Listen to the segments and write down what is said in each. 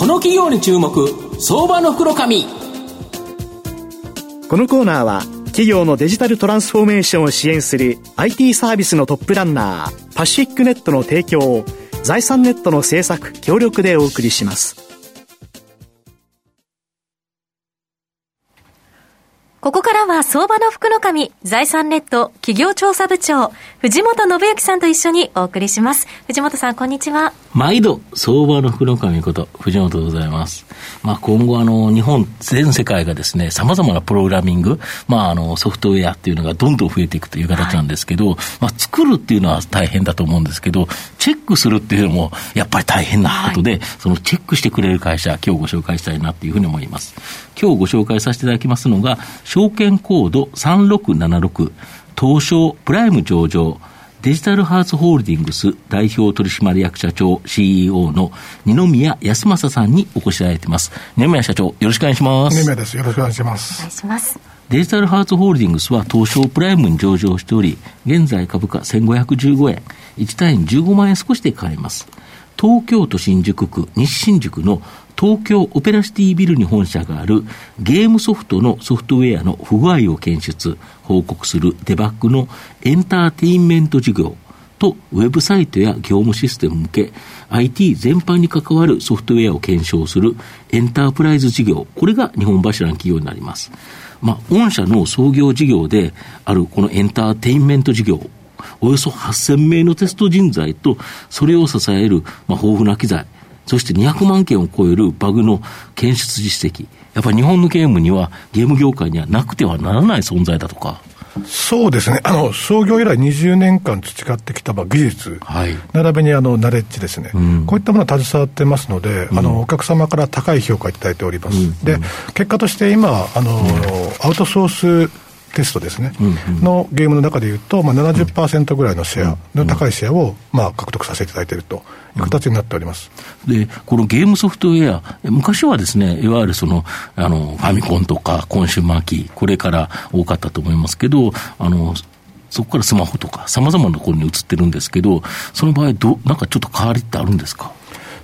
この企業に注目相場の袋紙このコーナーは企業のデジタルトランスフォーメーションを支援する IT サービスのトップランナーパシフィックネットの提供を財産ネットの制作協力でお送りしますここからは相場の福の神、財産ネット企業調査部長、藤本信之さんと一緒にお送りします。藤本さん、こんにちは。毎度、相場の福の神こと、藤本でございます。まあ、今後、あの、日本全世界がですね、様々なプログラミング、まあ、あの、ソフトウェアっていうのがどんどん増えていくという形なんですけど、はい、まあ、作るっていうのは大変だと思うんですけど、チェックするっていうのも、やっぱり大変なことで、はい、そのチェックしてくれる会社、今日ご紹介したいなっていうふうに思います。今日ご紹介させていただきますのが、証券コード3676、東証プライム上場、デジタルハーツホールディングス代表取締役社長 CEO の二宮康政さんにお越しいただいています。二宮社長、よろしくお願いします。二宮です。よろしくお願いします。お願いします。デジタルハーツホールディングスは東証プライムに上場しており、現在株価1515円、1単位15万円少しで買えます。東京都新宿区西新宿の東京オペラシティビルに本社があるゲームソフトのソフトウェアの不具合を検出、報告するデバッグのエンターテインメント事業とウェブサイトや業務システム向け IT 全般に関わるソフトウェアを検証するエンタープライズ事業、これが日本柱の企業になります。まあ、御社の創業事業であるこのエンターテインメント事業、およそ8000名のテスト人材と、それを支える、まあ、豊富な機材、そして200万件を超えるバグの検出実績。やっぱり日本のゲームには、ゲーム業界にはなくてはならない存在だとか。そうですね、あの創業以来20年間培ってきた技術、はい、並びにあのナレッジですね、うん、こういったものを携わってますので、うん、あのお客様から高い評価をいただいております。うん、で結果として今あの、アウトソーステストですね、うんうん、のゲームの中でいうと、まあ70%ぐらいのシェア、の高いシェアを、まあ、獲得させていただいているという形になっております、でこのゲームソフトウェア、昔はですね、いわゆるそのあのファミコンとかコンシューマーキー、これから多かったと思いますけど、あのそこからスマホとか、さまざまなところに移ってるんですけど、その場合ど、なんかちょっと変わりってあるんですか？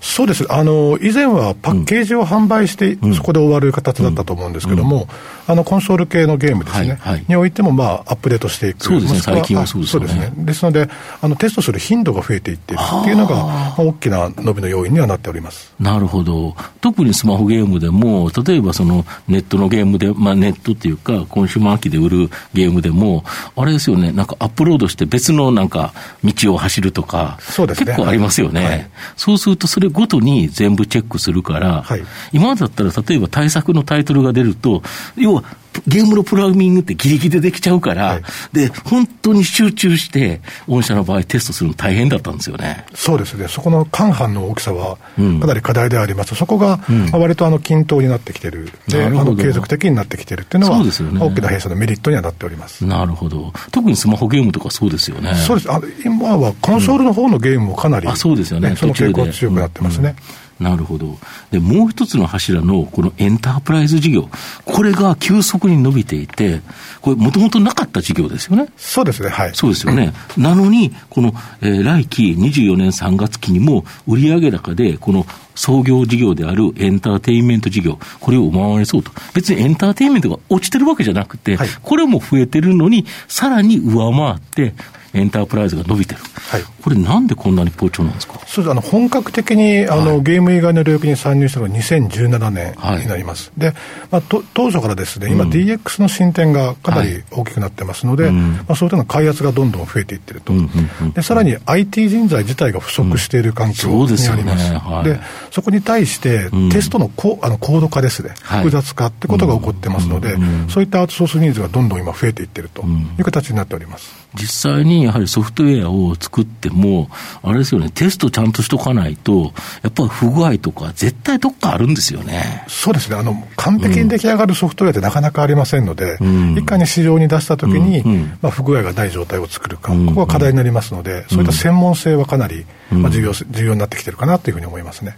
そうです、あの以前はパッケージを販売して、そこで終わる形だったと思うんですけども、あのコンソール系のゲームですね、はいはい、においても、まあ、アップデートしていく、そうですね、最近はそうですね。ですね。ですのであの、テストする頻度が増えていっているっていうのが、まあ、大きな伸びの要因にはなっております。なるほど、特にスマホゲームでも、例えばそのネットのゲームで、まあ、ネットっていうか、コンシューマー機で売るゲームでも、あれですよね、なんかアップロードして別のなんか道を走るとか、そうですね、結構ありますよね、はい、そうすると、それごとに全部チェックするから、はい、今だったら例えば対策のタイトルが出ると、要はゲームのプログラミングってギリギリでできちゃうから、はい、で、本当に集中して、御社の場合テストするの大変だったんですよね。そうですね。そこの間半の大きさは、かなり課題であります。うん、そこが、割とあの均等になってきてる。で、あの継続的になってきてるっていうのは、そうですよね、大きな弊社のメリットにはなっております。なるほど。特にスマホゲームとかそうですよね。そうです。あ今はコンソールの方のゲームもかなり、うん、あそうですよね。その傾向強くなってますね。うんなるほど。で、もう一つの柱のこのエンタープライズ事業、これが急速に伸びていて、これもともとなかった事業ですよね。そうですね、はい。そうですよね。なのに、この、えー、来期24年3月期にも売上高で、この創業事業であるエンターテインメント事業、これを上回りそうと。別にエンターテインメントが落ちてるわけじゃなくて、はい、これも増えてるのに、さらに上回って、エンタープライズが伸びてる、はい、これ、なんでこんなに好調なんですか？そうあの本格的にあの、はい、ゲーム以外の領域に参入したのが2017年になります、はい、でまあ、と当初からですね、今、DX の進展がかなり大きくなってますので、はい、まあ、そういうの開発がどんどん増えていってると、うんうんうん、でさらに IT 人材自体が不足している環境にあります、うん、そで、ね、そこに対して、テストのこあの高度化ですね、複雑化ってことが起こってますので、うん。うん、そういったアウトソースニーズがどんどん今、増えていってるという形になっております。実際にやはりソフトウェアを作っても、あれですよね、テストちゃんとしとかないと、やっぱり不具合とか、絶対どっかあるんですよね。そうですね。あの、完璧に出来上がるソフトウェアってなかなかありませんので、うん、いかに市場に出したときに、うんうん、まあ、不具合がない状態を作るか、ここは課題になりますので、そういった専門性はかなり、まあ、重要重要になってきてるかなというふうに思いますね。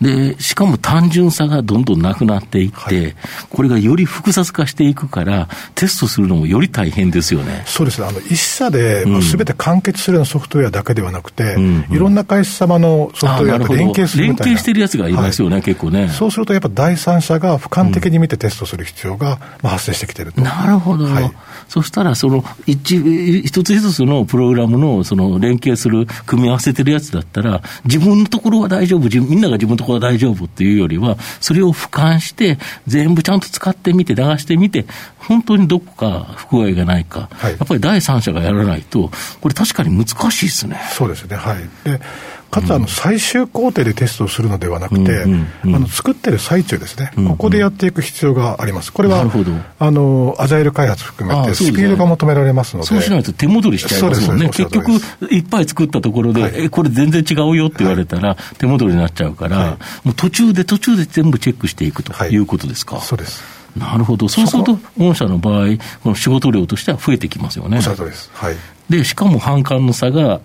でしかも単純さがどんどんなくなっていって、はい、これがより複雑化していくから、テストするのもより大変ですよね。そうですあの一社ですべて完結するようなソフトウェアだけではなくて、うんいろんな会社様のソフトウェアと連携するみたいな。連携してるやつがいますよね、はい、結構ね。そうすると、やっぱ第三者が俯瞰的に見てテストする必要が、まあ、発生してきてると。なるほど、はい、そしたら、その一一つ一つのプログラムのその連携する、組み合わせてるやつだったら、自分のところは大丈夫、みんなが自分のところは大丈夫っていうよりは、それを俯瞰して、全部ちゃんと使ってみて、流してみて、本当にどこか不具合がないか、はい、やっぱり第三者がやらないと、これ、確かに難しいですね。そうですね、はい。でかつあの最終工程でテストをするのではなくて、あの作ってる最中ですね、ここでやっていく必要があります。これはあのアジャイル開発含めてスピードが求められますので、そうしないと手戻りしちゃいますもんね。結局いっぱい作ったところで、はい、えこれ全然違うよって言われたら手戻りになっちゃうから、はい、もう途中で途中で全部チェックしていくということですか？そうです。なるほど、そうすると、御社の場合、この仕事量としては増えてきますよね。おっしゃるとです。はい、で、しかも反感の差が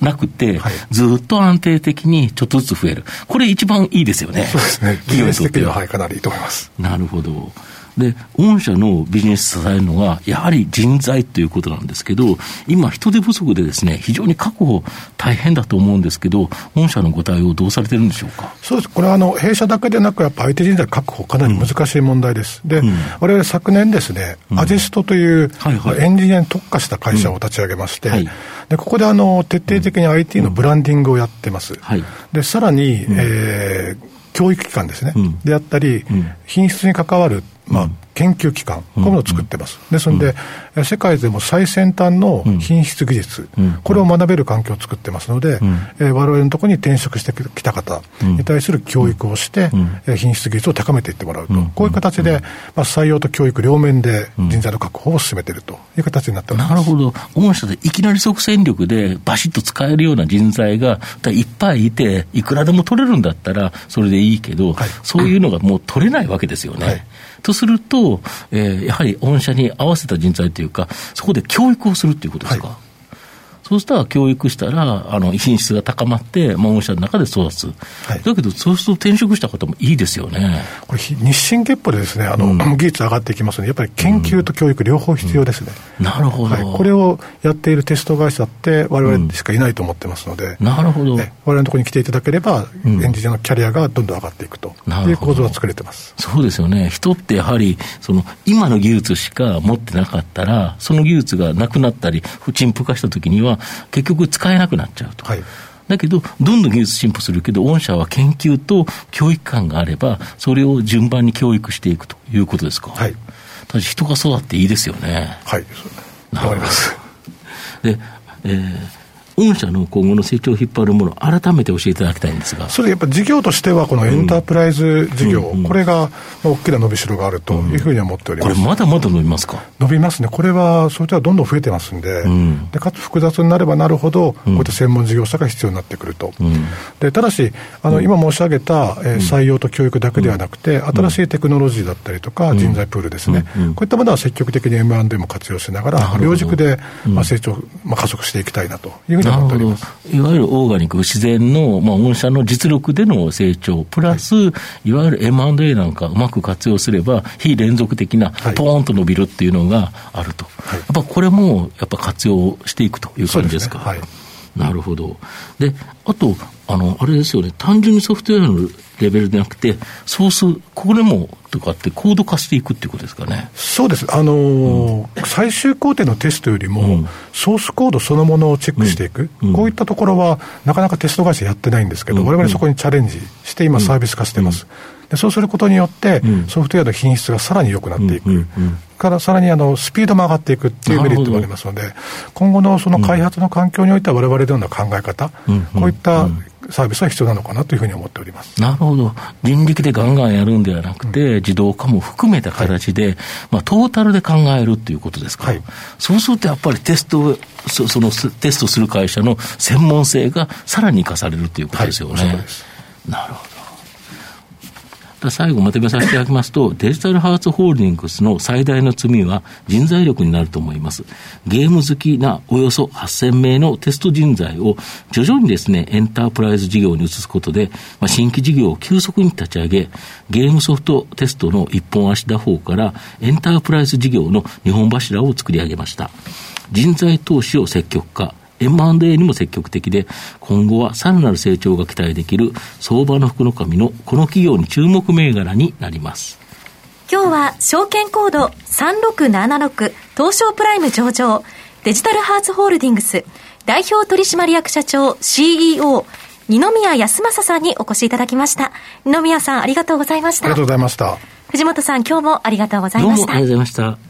なくて、はい、ずっと安定的にちょっとずつ増える。これ一番いいですよね。そうですね。企業にとっては、はい、かなりいいと思います。なるほど。で、御社のビジネス支えるのは、やはり人材ということなんですけど、今、人手不足でですね、非常に確保大変だと思うんですけど、御社のご対応、どうされてるんでしょうか？そうです、これはあの弊社だけでなく、やっぱ相手人材確保、かなり難しい問題です。うん、で、われわれ昨年ですね、うん、アジェストという、はいはい、エンジニアに特化した会社を立ち上げまして、うん。はい、でここであの徹底的に IT のブランディングをやってます。はい、でさらに、えー教育機関ですね、であったり、品質に関わるまあ、研究機関、こういうものを作ってます。ですので、世界でも最先端の品質技術、これを学べる環境を作ってますので、われわれのところに転職してきた方に対する教育をして、品質技術を高めていってもらうと、こういう形で、まあ、採用と教育両面で人材の確保を進めているという形になっております。なるほど。御社でいきなり即戦力でバシッと使えるような人材がいっぱいいて、いくらでも取れるんだったら、それでいいけど、はい、そういうのがもう取れないわけですよね。はい。とすると、えー、やはり御社に合わせた人材というか、そこで教育をするということですか？はいそうしたら教育したら、あの、品質が高まって、まあ、御社の中で育つ。はい、だけど、そうすると転職した方もいいですよね。これ、日進月歩でですね、あの、うん、技術上がっていきますので、やっぱり研究と教育両方必要ですね。うん、なるほど、はい、これをやっているテスト会社って、われわれしかいないと思ってますので、うん、なるほど。われわれのところに来ていただければ、エンジニアのキャリアがどんどん上がっていくという構造が作れてます。そうですよね。人ってやはり、その、今の技術しか持ってなかったら、その技術がなくなったり、陳腐化したときには、結局使えなくなっちゃうと。はいだけど、どんどん技術進歩するけど、御社は研究と教育観があれば、それを順番に教育していくということですか。はい。ただ人が育っていいですよね。はい。頑張ります。で、えー、御社の今後の成長を引っ張るもの、改めて教えていただきたいんですが。それやっぱ事業としては、このエンタープライズ事業、うんうん。うん、これが大きな伸びしろがあるというふうに思っております、これ、まだまだ伸びますか？伸びますね、これは、それではどんどん増えてますんで、でかつ複雑になればなるほど、こういった専門事業者が必要になってくると、でただし、あの今申し上げた、えー、採用と教育だけではなくて、新しいテクノロジーだったりとか、人材プールですね、こういったものは積極的に M&A も活用しながら、両軸で、まあ、成長、まあ、加速していきたいなというふうに思っております。いわゆるオーガニック、自然の、まあ、御社の実力での成長、プラス、はい、いわゆる M&A なんかうまく活用すれば、非連続的な、ポーンと伸びるっていうのがあると、はい、やっぱこれもやっぱ活用していくという感じですか？はい、なるほど。で、あと、あの、あれですよね、単純にソフトウェアのレベルでなくて、ソース、これもとかってコード化していくっていうことですかね。そうです。あのーうん、最終工程のテストよりも、うん、ソースコードそのものをチェックしていく、うん、こういったところは、なかなかテスト会社やってないんですけど、われわれそこにチャレンジして、今サービス化してます。でそうすることによって、ソフトウェアの品質がさらに良くなっていく。からさらにあのスピードも上がっていくっていうメリットがありますので、今後のその開発の環境においては、われわれのような考え方、こういったサービスは必要なのかなというふうに思っております。なるほど、人力でガンガンやるんではなくて、うん、自動化も含めた形で、はい、まあ、トータルで考えるっていうことですか、はい、そうするとやっぱりテストそ、そのテストする会社の専門性がさらに生かされるということですよね。はい、なるほど最後まとめさせていただきますと、デジタルハーツホールディングスの最大の罪は人材力になると思います。ゲーム好きなおよそ8000名のテスト人材を徐々にですね、エンタープライズ事業に移すことで、まあ、新規事業を急速に立ち上げ、ゲームソフトテストの一本足打法からエンタープライズ事業の日本柱を作り上げました。人材投資を積極化、M&A にも積極的で、今後はさらなる成長が期待できる相場の福の神のこの企業に注目銘柄になります。今日は証券コード3676東証プライム上場デジタルハーツホールディングス代表取締役社長 CEO 二宮康正さんにお越しいただきました。二宮さんありがとうございました。ありがとうございました。藤本さん今日もありがとうございました。どうもありがとうございました。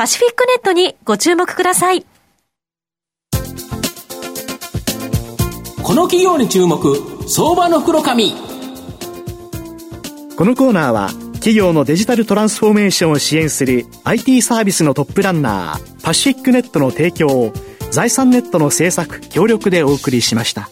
パシフィックネットにご注目ください。この企業に注目、相場の袋紙。このコーナーは、企業のデジタルトランスフォーメーションを支援する IT サービスのトップランナー、パシフィックネットの提供を、財産ネットの制作、協力でお送りしました。